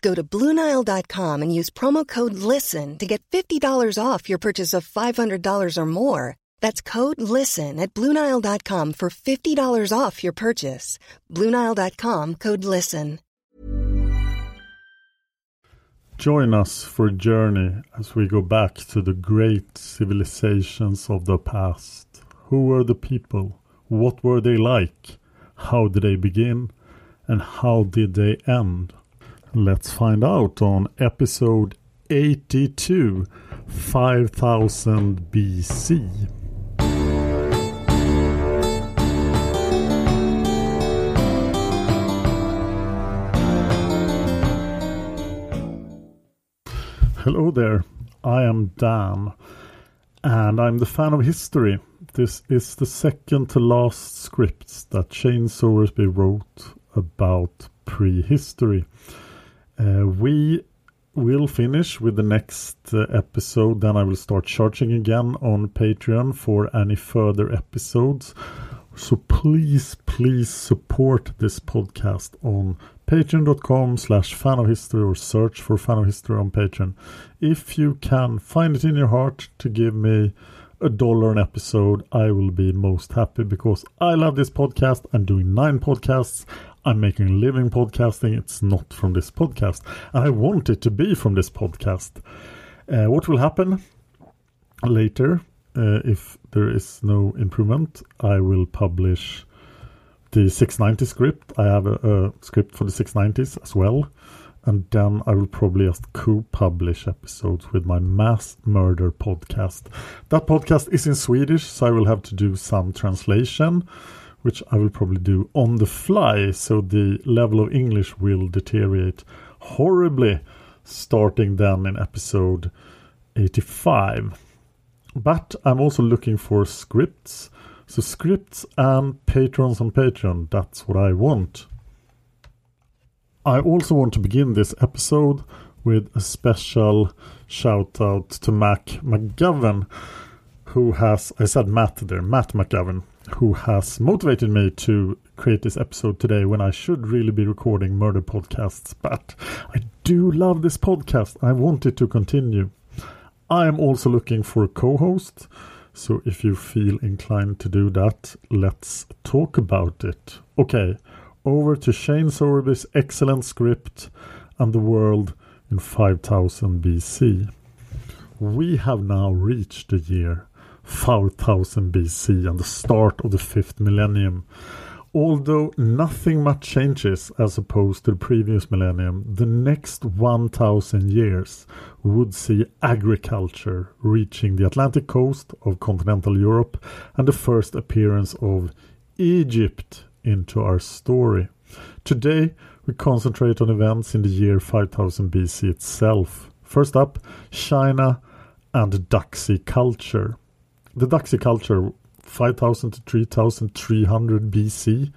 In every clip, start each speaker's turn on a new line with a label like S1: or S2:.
S1: Go to Bluenile.com and use promo code LISTEN to get $50 off your purchase of $500 or more. That's code LISTEN at Bluenile.com for $50 off your purchase. Bluenile.com code LISTEN.
S2: Join us for a journey as we go back to the great civilizations of the past. Who were the people? What were they like? How did they begin? And how did they end? Let's find out on episode 82 5000 BC. Hello there, I am Dan, and I'm the fan of history. This is the second to last scripts that Shane Sowersby wrote about prehistory. Uh, we will finish with the next uh, episode, then I will start charging again on Patreon for any further episodes. So please, please support this podcast on patreon.com slash fan of history or search for fan of history on Patreon. If you can find it in your heart to give me a dollar an episode, I will be most happy because I love this podcast. I'm doing nine podcasts. I'm making a living podcasting. It's not from this podcast. And I want it to be from this podcast. Uh, what will happen later, uh, if there is no improvement, I will publish the 690 script. I have a, a script for the 690s as well. And then I will probably just co publish episodes with my mass murder podcast. That podcast is in Swedish, so I will have to do some translation, which I will probably do on the fly. So the level of English will deteriorate horribly starting then in episode 85. But I'm also looking for scripts so scripts and patrons on Patreon, that's what I want. I also want to begin this episode with a special shout out to Mac McGovern, who has, I said Matt there, Matt McGovern, who has motivated me to create this episode today when I should really be recording murder podcasts. But I do love this podcast. I want it to continue. I am also looking for a co host. So if you feel inclined to do that, let's talk about it. Okay, over to Shane Sowerby's excellent script and the world in 5000 BC. We have now reached the year 5000 BC and the start of the fifth millennium. Although nothing much changes as opposed to the previous millennium, the next 1000 years would see agriculture reaching the Atlantic coast of continental Europe and the first appearance of Egypt into our story. Today, we concentrate on events in the year 5000 BC itself. First up, China and Daxi culture. The Daxi culture 5000 to 3300 BC,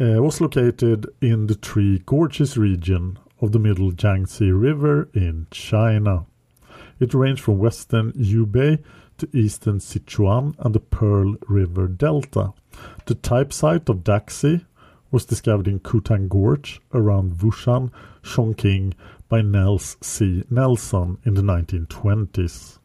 S2: uh, was located in the Three Gorges region of the middle Yangtze River in China. It ranged from western Hubei to eastern Sichuan and the Pearl River Delta. The type site of Daxi was discovered in Qutang Gorge around Wushan, Chongqing by Nels C. Nelson in the 1920s.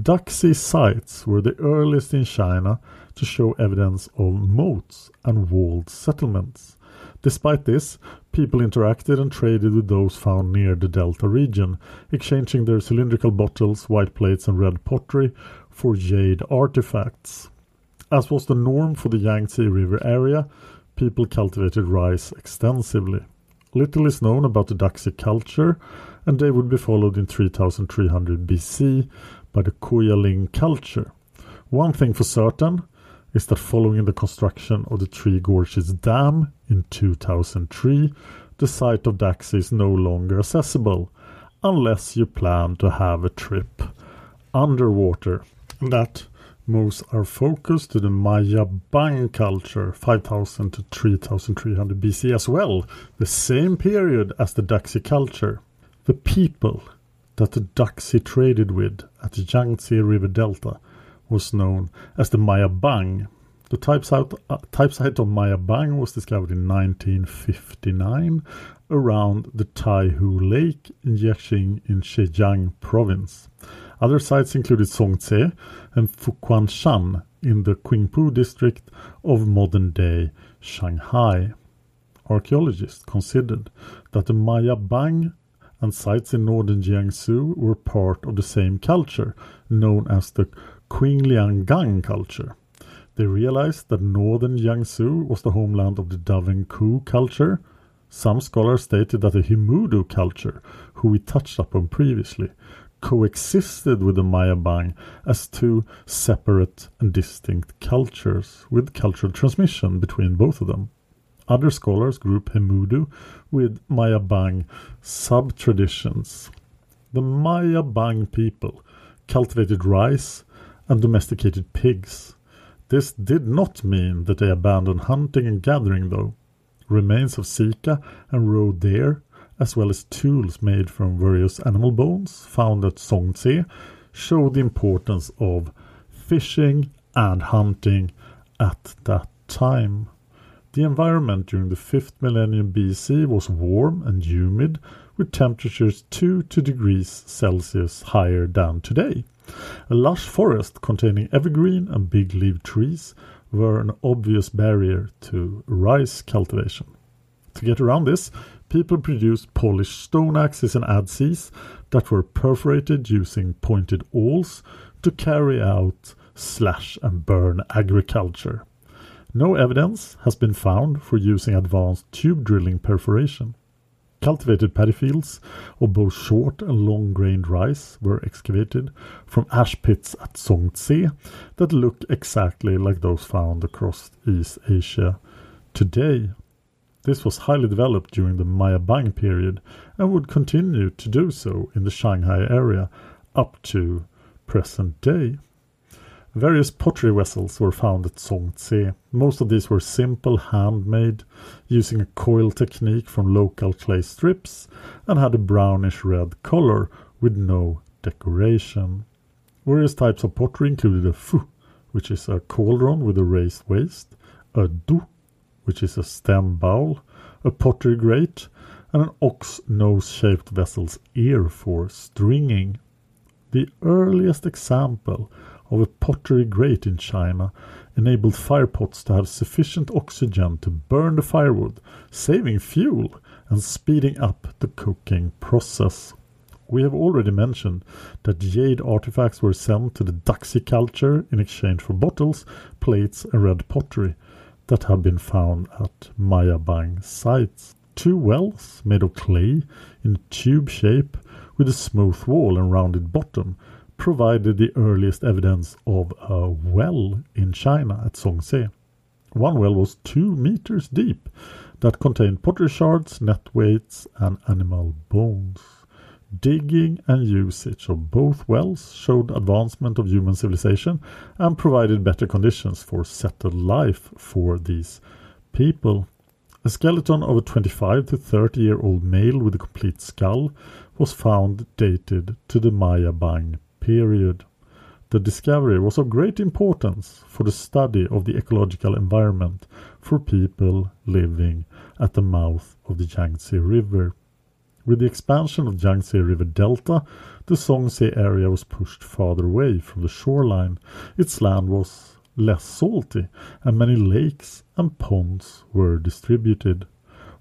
S2: Daxi sites were the earliest in China to show evidence of moats and walled settlements. Despite this, people interacted and traded with those found near the Delta region, exchanging their cylindrical bottles, white plates, and red pottery for jade artifacts. As was the norm for the Yangtze River area, people cultivated rice extensively. Little is known about the Daxi culture, and they would be followed in 3300 BC by the Koyaling culture. One thing for certain is that following the construction of the Three Gorges Dam in 2003, the site of Daxi is no longer accessible unless you plan to have a trip underwater. That moves our focus to the Majiabang culture, 5000 to 3300 BC as well, the same period as the Daxi culture. The people that the Daxi traded with at the Yangtze River Delta was known as the Majiabang. The type site, uh, type site of Majiabang was discovered in 1959 around the Taihu Lake in Yixing in Zhejiang province. Other sites included Songtse and Fuquanshan in the Qingpu district of modern-day Shanghai. Archaeologists considered that the Majiabang and sites in northern Jiangsu were part of the same culture, known as the Qingliangang culture. They realized that northern Jiangsu was the homeland of the Dawenkou culture. Some scholars stated that the Hemudu culture, who we touched upon previously, coexisted with the Majiabang as two separate and distinct cultures, with cultural transmission between both of them. Other scholars group Hemudu with Majiabang sub-traditions. The Majiabang people cultivated rice and domesticated pigs. This did not mean that they abandoned hunting and gathering, though. Remains of sika and roe deer as well as tools made from various animal bones found at Songtse, show the importance of fishing and hunting at that time. The environment during the 5th millennium BC was warm and humid, with temperatures 2 to degrees Celsius higher than today. A lush forest containing evergreen and big leaved trees were an obvious barrier to rice cultivation. To get around this, people produced polished stone axes and adzes that were perforated using pointed awls to carry out slash and burn agriculture. No evidence has been found for using advanced tube drilling perforation. Cultivated paddy fields of both short and long grained rice were excavated from ash pits at Songtse that look exactly like those found across East Asia today. This was highly developed during the Majiabang period and would continue to do so in the Shanghai area up to present day. Various pottery vessels were found at Songtse. Most of these were simple, handmade, using a coil technique from local clay strips, and had a brownish red color with no decoration. Various types of pottery included a fu, which is a cauldron with a raised waist, a du, which is a stem bowl, a pottery grate, and an ox nose shaped vessel's ear for stringing. The earliest example of a pottery grate in China enabled firepots to have sufficient oxygen to burn the firewood, saving fuel and speeding up the cooking process. We have already mentioned that jade artifacts were sent to the Daxi culture in exchange for bottles, plates, and red pottery, that have been found at Majiabang sites. Two wells made of clay in tube shape with a smooth wall and rounded bottom provided the earliest evidence of a well in China at Songtse. One well was two meters deep that contained pottery shards, net weights, and animal bones. Digging and usage of both wells showed advancement of human civilization and provided better conditions for settled life for these people. A skeleton of a 25 to 30 year old male with a complete skull was found dated to the Majiabang period. The discovery was of great importance for the study of the ecological environment for people living at the mouth of the Yangtze River. With the expansion of Yangtze River Delta, the Songtse area was pushed farther away from the shoreline. Its land was less salty, and many lakes and ponds were distributed.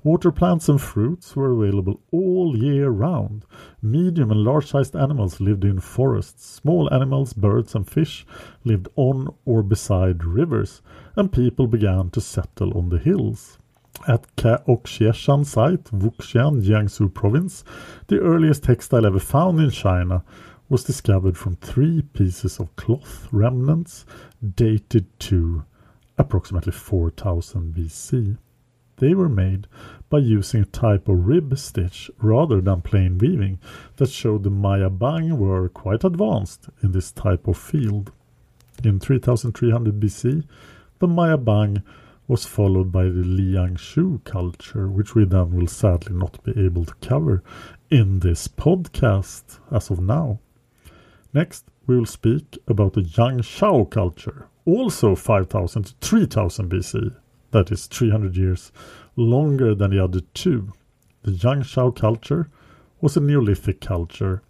S2: Water plants and fruits were available all year round. Medium and large sized animals lived in forests. Small animals, birds, and fish lived on or beside rivers, and people began to settle on the hills. At Caoxieshan site, Wuxian, Jiangsu province, the earliest textile ever found in China was discovered from three pieces of cloth remnants dated to approximately 4000 BC. They were made by using a type of rib stitch rather than plain weaving that showed the Majiabang were quite advanced in this type of field. In 3300 BC, the Majiabang was followed by the Liangzhu culture, which we then will sadly not be able to cover in this podcast as of now. Next, we will speak about the Yangshao culture, also 5000 to 3000 BC that is 300 years longer than the other two. The Yangshao culture was a Neolithic culture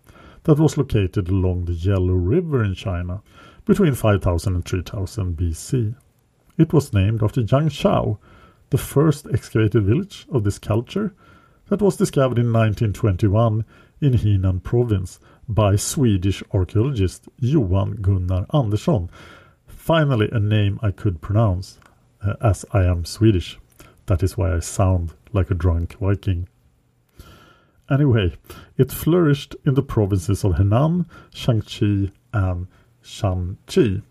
S2: that was located along the Yellow River in China between 5000 and 3000 BC. It was named after Yangshao, the first excavated village of this culture that was discovered in 1921 in Henan province by Swedish archaeologist Johan Gunnar Andersson. Finally, a name I could pronounce uh, as I am Swedish. That is why I sound like a drunk Viking. Anyway, it flourished in the provinces of Henan, Shaanxi, and Shanxi.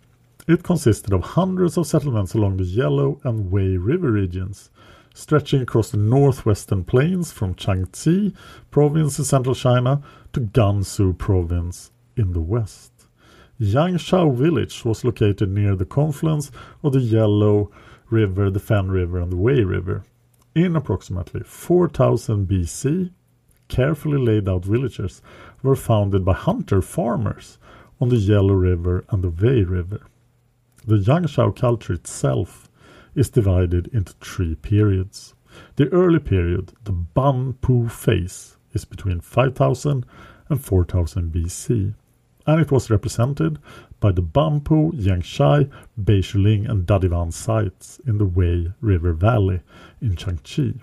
S2: It consisted of hundreds of settlements along the Yellow and Wei River regions, stretching across the northwestern plains from Shaanxi province in central China to Gansu province in the west. Yangshao village was located near the confluence of the Yellow River, the Fen River, and the Wei River. In approximately 4000 BC, carefully laid out villages were founded by hunter farmers on the Yellow River and the Wei River. The Yangshao culture itself is divided into three periods. The early period, the Banpo phase, is between 5000 and 4000 BC, and it was represented by the Banpo, Yangshai, Beishuling, and Dadiwan sites in the Wei River Valley in Shaanxi.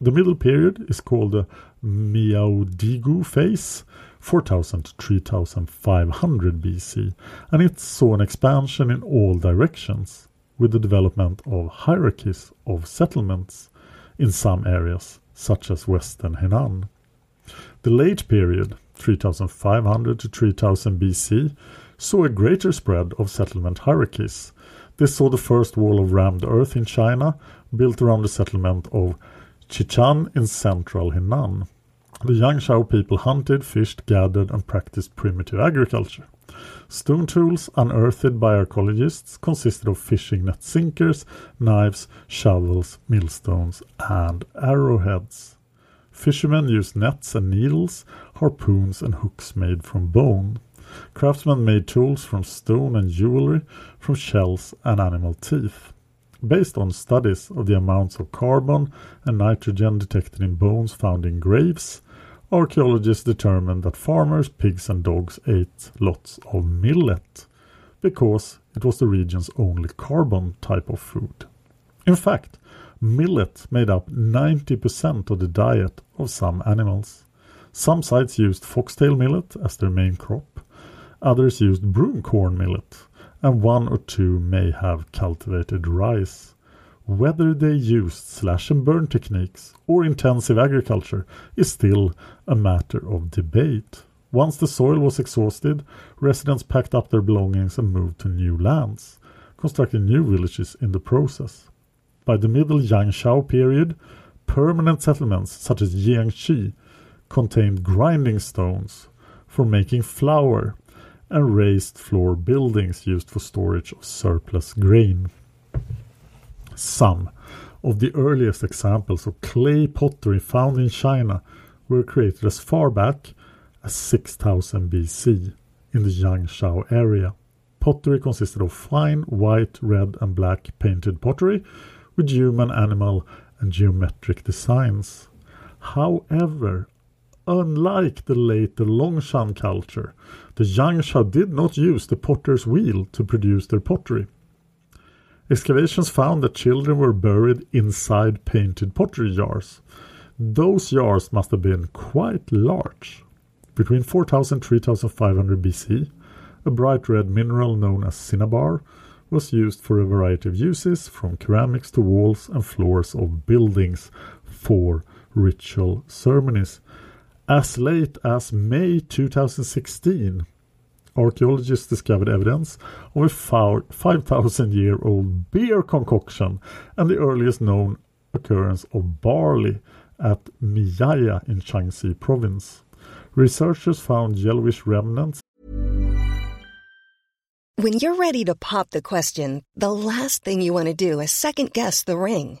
S2: The middle period is called the Miaodigou phase, 4000 to 3500 BC, and it saw an expansion in all directions with the development of hierarchies of settlements in some areas, such as western Henan. The late period, 3500 to 3000 BC, saw a greater spread of settlement hierarchies. This saw the first wall of rammed earth in China, built around the settlement of Chichan in central Henan. The Yangshao people hunted, fished, gathered, and practiced primitive agriculture. Stone tools unearthed by archaeologists consisted of fishing net sinkers, knives, shovels, millstones, and arrowheads. Fishermen used nets and needles, harpoons, and hooks made from bone. Craftsmen made tools from stone and jewelry from shells and animal teeth. Based on studies of the amounts of carbon and nitrogen detected in bones found in graves, archaeologists determined that farmers, pigs, and dogs ate lots of millet because it was the region's only carbon type of food. In fact, millet made up 90% of the diet of some animals. Some sites used foxtail millet as their main crop, Others used broomcorn millet, and one or two may have cultivated rice. Whether they used slash and burn techniques or intensive agriculture is still a matter of debate. Once the soil was exhausted, residents packed up their belongings and moved to new lands, constructing new villages in the process. By the Middle Yangshao period, permanent settlements such as Jiangxi contained grinding stones for making flour and raised floor buildings used for storage of surplus grain. Some of the earliest examples of clay pottery found in China were created as far back as 6000 BC. In the Yangshao area. Pottery consisted of fine white, red, and black painted pottery with human, animal, and geometric designs. However, unlike the later Longshan culture, the Yangshao did not use the potter's wheel to produce their pottery. Excavations found that children were buried inside painted pottery jars. Those jars must have been quite large. Between 4000 and 3500 BC, a bright red mineral known as cinnabar was used for a variety of uses, from ceramics to walls and floors of buildings for ritual ceremonies. As late as May 2016, archaeologists discovered evidence of a 5,000 year old beer concoction and the earliest known occurrence of barley at Mijiaya in Shaanxi province. Researchers found yellowish remnants.
S1: When you're ready to pop the question, the last thing you want to do is second guess the ring.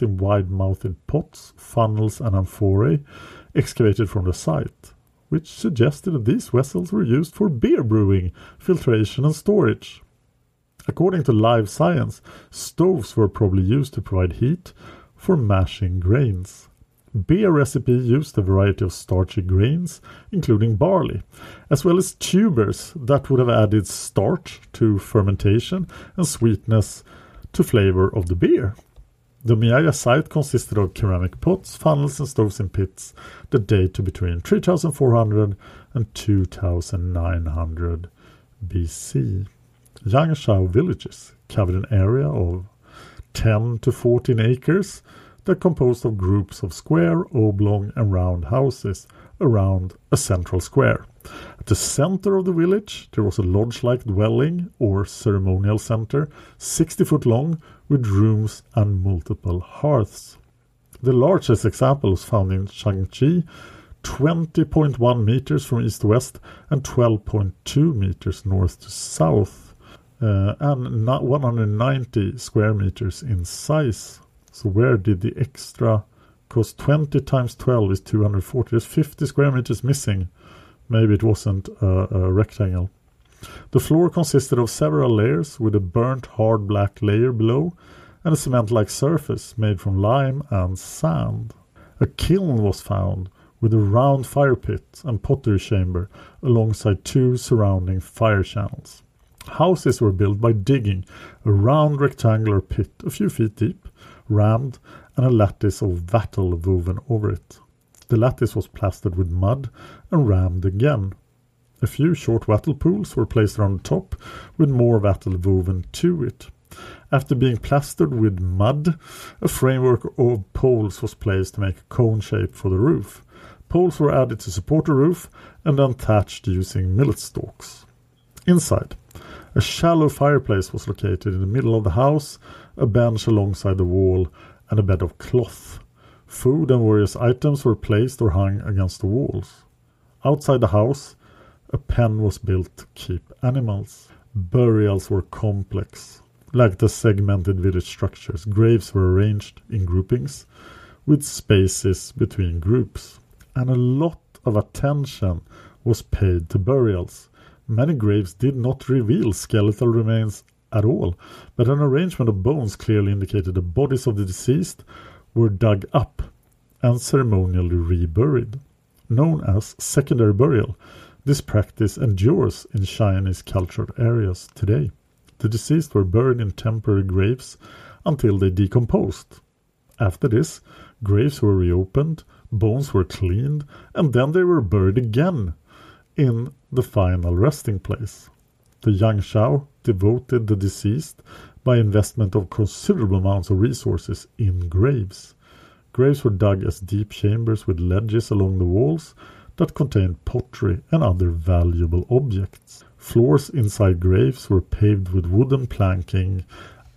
S2: In wide-mouthed pots, funnels and amphorae excavated from the site, which suggested that these vessels were used for beer brewing, filtration and storage. According to Live Science, stoves were probably used to provide heat for mashing grains. Beer recipe used a variety of starchy grains, including barley, as well as tubers that would have added starch to fermentation and sweetness to flavor of the beer. The Mijiaya site consisted of ceramic pots, funnels, and stoves in pits that date to between 3400 and 2900 BC. Yangshao villages covered an area of 10 to 14 acres that composed of groups of square, oblong, and round houses around a central square. At the center of the village, there was a lodge like dwelling or ceremonial center, 60 foot long, with rooms and multiple hearths. The largest example was found in Shaanxi, 20.1 meters from east to west and 12.2 meters north to south, uh, and 190 square meters in size. So, where did the extra? Because 20 times 12 is 240. There's 50 square meters missing. Maybe it wasn't a, a rectangle. The floor consisted of several layers with a burnt hard black layer below and a cement like surface made from lime and sand. A kiln was found with a round fire pit and pottery chamber alongside two surrounding fire channels. Houses were built by digging a round rectangular pit a few feet deep, rammed, and a lattice of wattle woven over it. The lattice was plastered with mud and rammed again. A few short wattle pools were placed around the top, with more wattle woven to it. After being plastered with mud, a framework of poles was placed to make a cone shape for the roof. Poles were added to support the roof and then thatched using millet stalks. Inside, a shallow fireplace was located in the middle of the house, a bench alongside the wall, and a bed of cloth. Food and various items were placed or hung against the walls. Outside the house, a pen was built to keep animals. Burials were complex. Like the segmented village structures, graves were arranged in groupings with spaces between groups, and a lot of attention was paid to burials. Many graves did not reveal skeletal remains at all, but an arrangement of bones clearly indicated the bodies of the deceased were dug up and ceremonially reburied. Known as secondary burial, this practice endures in Chinese cultural areas today. The deceased were buried in temporary graves until they decomposed. After this, graves were reopened, bones were cleaned, and then they were buried again in the final resting place. The Yangshao devoted the deceased by investment of considerable amounts of resources in graves. Graves were dug as deep chambers with ledges along the walls that contained pottery and other valuable objects. Floors inside graves were paved with wooden planking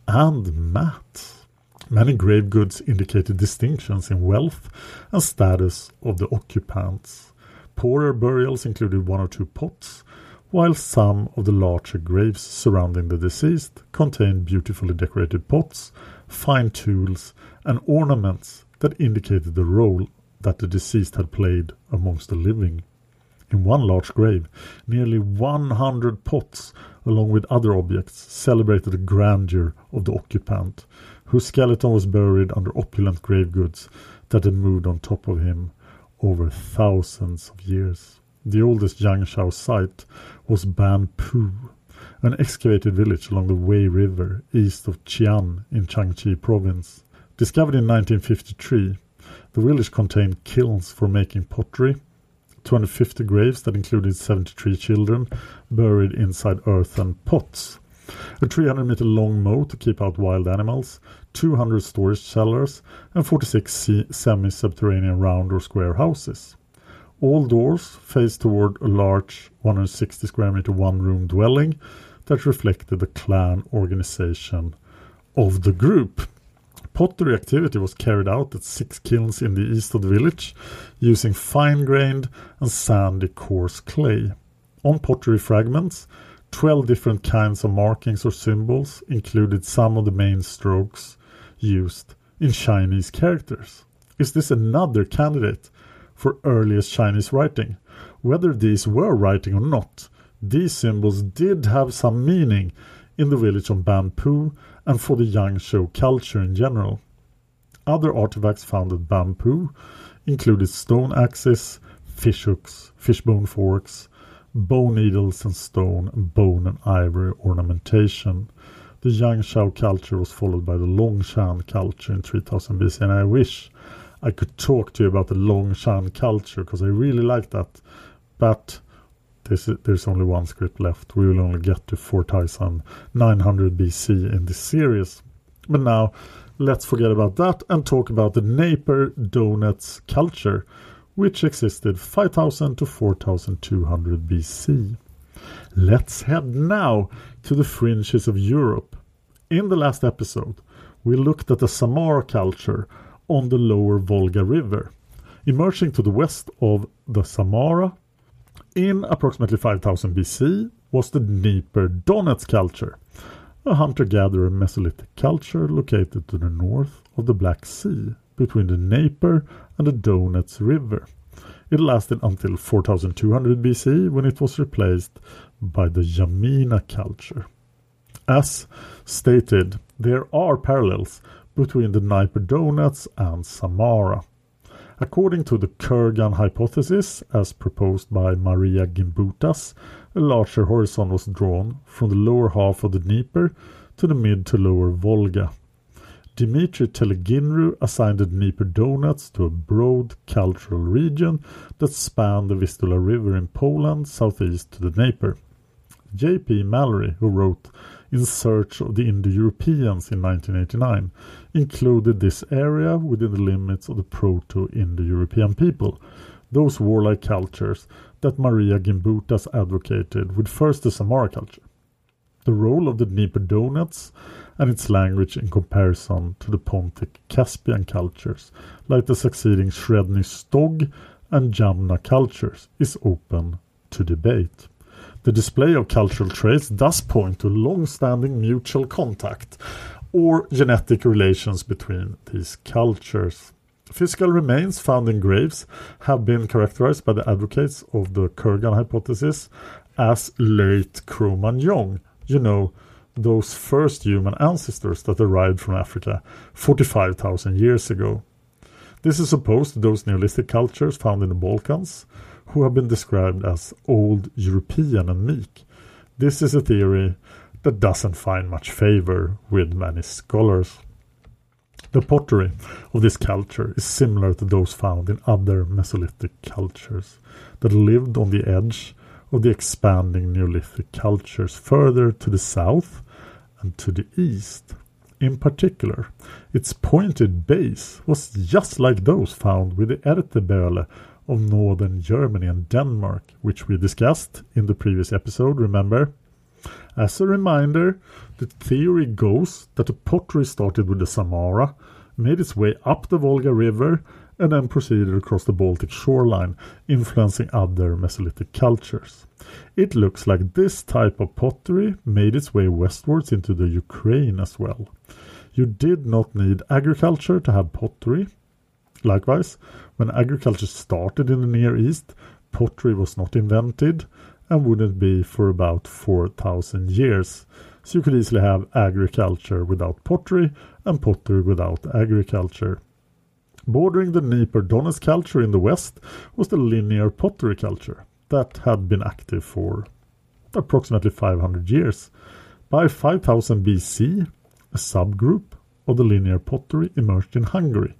S2: and mats. Many grave goods indicated distinctions in wealth and status of the occupants. Poorer burials included one or two pots, while some of the larger graves surrounding the deceased contained beautifully decorated pots, fine tools, and ornaments that indicated the role that the deceased had played amongst the living. In one large grave, nearly 100 pots, along with other objects, celebrated the grandeur of the occupant, whose skeleton was buried under opulent grave goods that had moved on top of him over thousands of years. The oldest Yangshao site was Banpo, an excavated village along the Wei River east of Qian in Jiangxi province. Discovered in 1953, the village contained kilns for making pottery, 250 graves that included 73 children buried inside earthen pots, a 300 meter long moat to keep out wild animals, 200 storage cellars, and 46 semi subterranean round or square houses. All doors face toward a large 160 square meter one room dwelling that reflected the clan organization of the group. Pottery activity was carried out at six kilns in the east of the village using fine grained and sandy coarse clay. On pottery fragments, 12 different kinds of markings or symbols included some of the main strokes used in Chinese characters. Is this another candidate for earliest Chinese writing? Whether these were writing or not, these symbols did have some meaning in the village of Banpo and for the Yangshao culture in general. Other artifacts found at Banpo included stone axes, fish hooks, fishbone forks, bone needles and stone, bone and ivory ornamentation. The Yangshao culture was followed by the Longshan culture in 3000 BC, and I wish I could talk to you about the Longshan culture because I really like that. But there's, there's only one script left. We will only get to 4900 BC in this series. But now, let's forget about that and talk about the Dnieper Donets culture, which existed 5000 to 4200 BC. Let's head now to the fringes of Europe. In the last episode, we looked at the Samara culture on the lower Volga River. Emerging to the west of the Samara in approximately 5000 BC was the Dnieper Donets culture, a hunter gatherer Mesolithic culture located to the north of the Black Sea between the Dnieper and the Donets River. It lasted until 4200 BC when it was replaced by the Yamina culture. As stated, there are parallels between the Dnieper Donets and Samara. According to the Kurgan hypothesis, as proposed by Maria Gimbutas, a larger horizon was drawn from the lower half of the Dnieper to the mid to lower Volga. Dmitry Teleginru assigned the Dnieper Donets to a broad cultural region that spanned the Vistula River in Poland southeast to the Dnieper. J.P. Mallory, who wrote In Search of the Indo-Europeans in 1989, included this area within the limits of the Proto-Indo-European people, those warlike cultures that Maria Gimbutas advocated with first the Samara culture. The role of the Dnieper Donets and its language in comparison to the Pontic Caspian cultures, like the succeeding Shredny Stog and Jamna cultures, is open to debate. The display of cultural traits does point to long standing mutual contact or genetic relations between these cultures. Physical remains found in graves have been characterized by the advocates of the Kurgan hypothesis as late Cro Magnon. You know, those first human ancestors that arrived from Africa 45,000 years ago. This is opposed to those Neolithic cultures found in the Balkans, who have been described as Old European and meek. This is a theory that doesn't find much favor with many scholars. The pottery of this culture is similar to those found in other Mesolithic cultures that lived on the edge of the expanding Neolithic cultures further to the south and to the east. In particular, its pointed base was just like those found with the Ertebølle of northern Germany and Denmark, which we discussed in the previous episode, remember? As a reminder, the theory goes that the pottery started with the Samara, made its way up the Volga River, and then proceeded across the Baltic shoreline, influencing other Mesolithic cultures. It looks like this type of pottery made its way westwards into the Ukraine as well. You did not need agriculture to have pottery. Likewise, when agriculture started in the Near East, pottery was not invented, and wouldn't be for about 4,000 years. So you could easily have agriculture without pottery and pottery without agriculture. Bordering the Dnieper Donetsk culture in the west was the linear pottery culture that had been active for approximately 500 years. By 5000 BC, a subgroup of the linear pottery emerged in Hungary,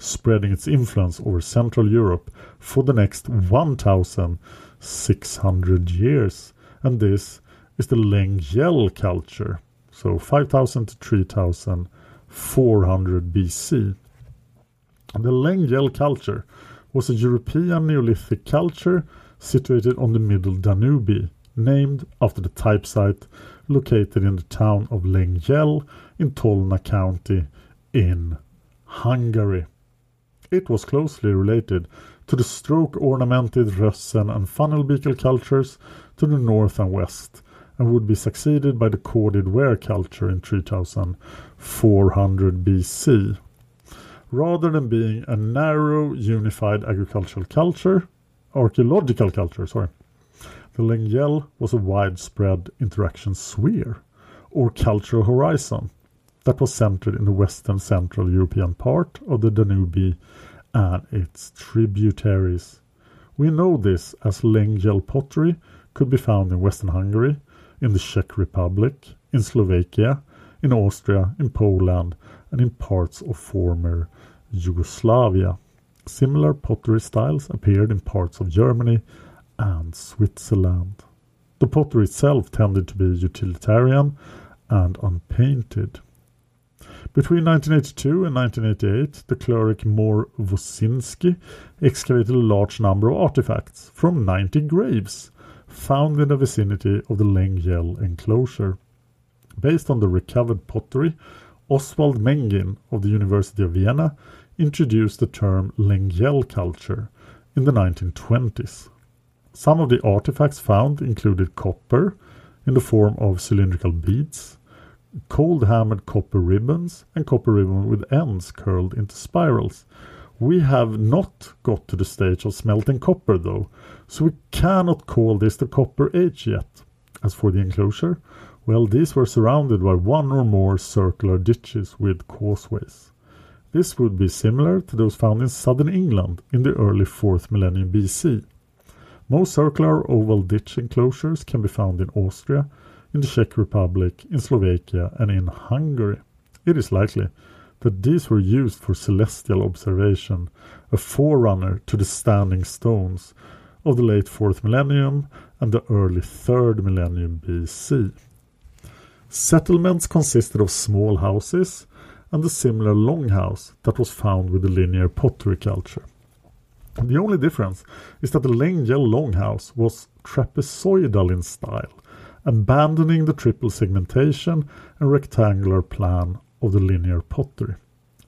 S2: spreading its influence over Central Europe for the next 1,600 years. And this is the Lengyel culture. So 5000 to 3400 BC. The Lengyel culture was a European Neolithic culture situated on the middle Danube, named after the type site located in the town of Lengyel in Tolna County in Hungary. It was closely related to the stroke-ornamented Rössen and funnel-beaker cultures to the north and west, and would be succeeded by the corded ware culture in 3400 BC. Rather than being a narrow, unified agricultural culture, archaeological culture, sorry, the Lengyel was a widespread interaction sphere, or cultural horizon, that was centered in the western central European part of the Danube and its tributaries. We know this as Lengyel pottery could be found in Western Hungary, in the Czech Republic, in Slovakia, in Austria, in Poland, and in parts of former Yugoslavia. Similar pottery styles appeared in parts of Germany and Switzerland. The pottery itself tended to be utilitarian and unpainted. Between 1982 and 1988, the cleric Mor Wosinski excavated a large number of artifacts from 90 graves found in the vicinity of the Lengyel enclosure. Based on the recovered pottery, Oswald Menghin of the University of Vienna introduced the term Lengyel culture in the 1920s. Some of the artifacts found included copper in the form of cylindrical beads, cold hammered copper ribbons and copper ribbon with ends curled into spirals. We have not got to the stage of smelting copper though, so we cannot call this the copper age yet. As for the enclosure, well, these were surrounded by one or more circular ditches with causeways. This would be similar to those found in southern England in the early 4th millennium BC. Most circular oval ditch enclosures can be found in Austria, in the Czech Republic, in Slovakia, and in Hungary. It is likely that these were used for celestial observation, a forerunner to the standing stones of the late 4th millennium and the early 3rd millennium BC. Settlements consisted of small houses and the similar longhouse that was found with the linear pottery culture. The only difference is that the Lengyel longhouse was trapezoidal in style, abandoning the triple segmentation and rectangular plan of the linear pottery.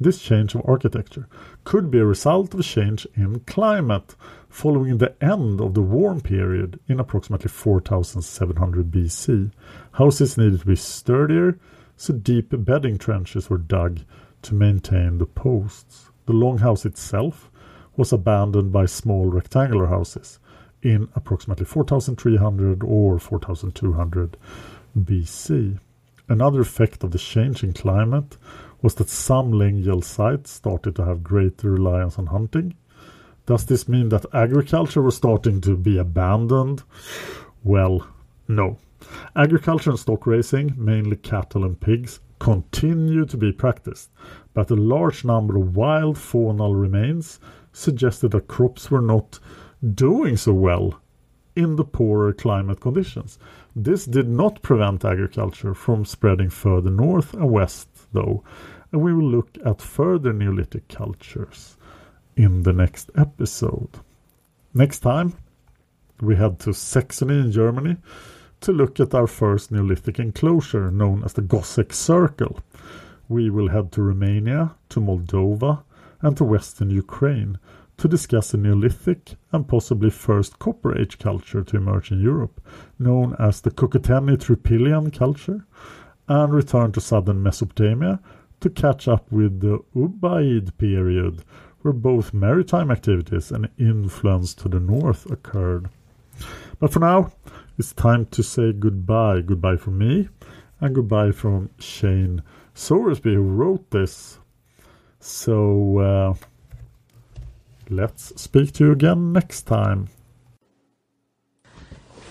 S2: This change of architecture could be a result of a change in climate following the end of the warm period in approximately 4700 BC. Houses needed to be sturdier, so deep bedding trenches were dug to maintain the posts. The longhouse itself was abandoned by small rectangular houses in approximately 4300 or 4200 BC. Another effect of the changing climate was that some Lengyel sites started to have greater reliance on hunting. Does this mean that agriculture was starting to be abandoned? Well, no. Agriculture and stock raising, mainly cattle and pigs, continue to be practiced, but a large number of wild faunal remains suggested that crops were not doing so well in the poorer climate conditions. This did not prevent agriculture from spreading further north and west, though, and we will look at further Neolithic cultures in the next episode. Next time, we head to Saxony in Germany to look at our first Neolithic enclosure known as the Goseck Circle. We will head to Romania, to Moldova, and to western Ukraine to discuss a Neolithic and possibly first Copper Age culture to emerge in Europe, known as the Cucuteni Trypillian culture, and return to southern Mesopotamia to catch up with the Ubaid period, where both maritime activities and influence to the north occurred. But for now, it's time to say goodbye. Goodbye from me, and goodbye from Shane Sowersby, who wrote this. So, uh, let's speak to you again next time.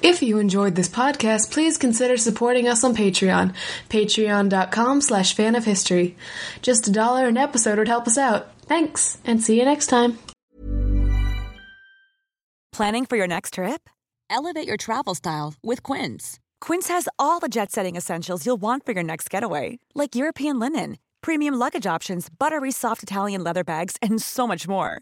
S3: If you enjoyed this podcast, please consider supporting us on Patreon. Patreon.com slash fan of history. Just a dollar an episode would help us out. Thanks, and see you next time.
S4: Planning for your next trip? Elevate your travel style with Quince. Quince has all the jet setting essentials you'll want for your next getaway, like European linen, premium luggage options, buttery soft Italian leather bags, and so much more.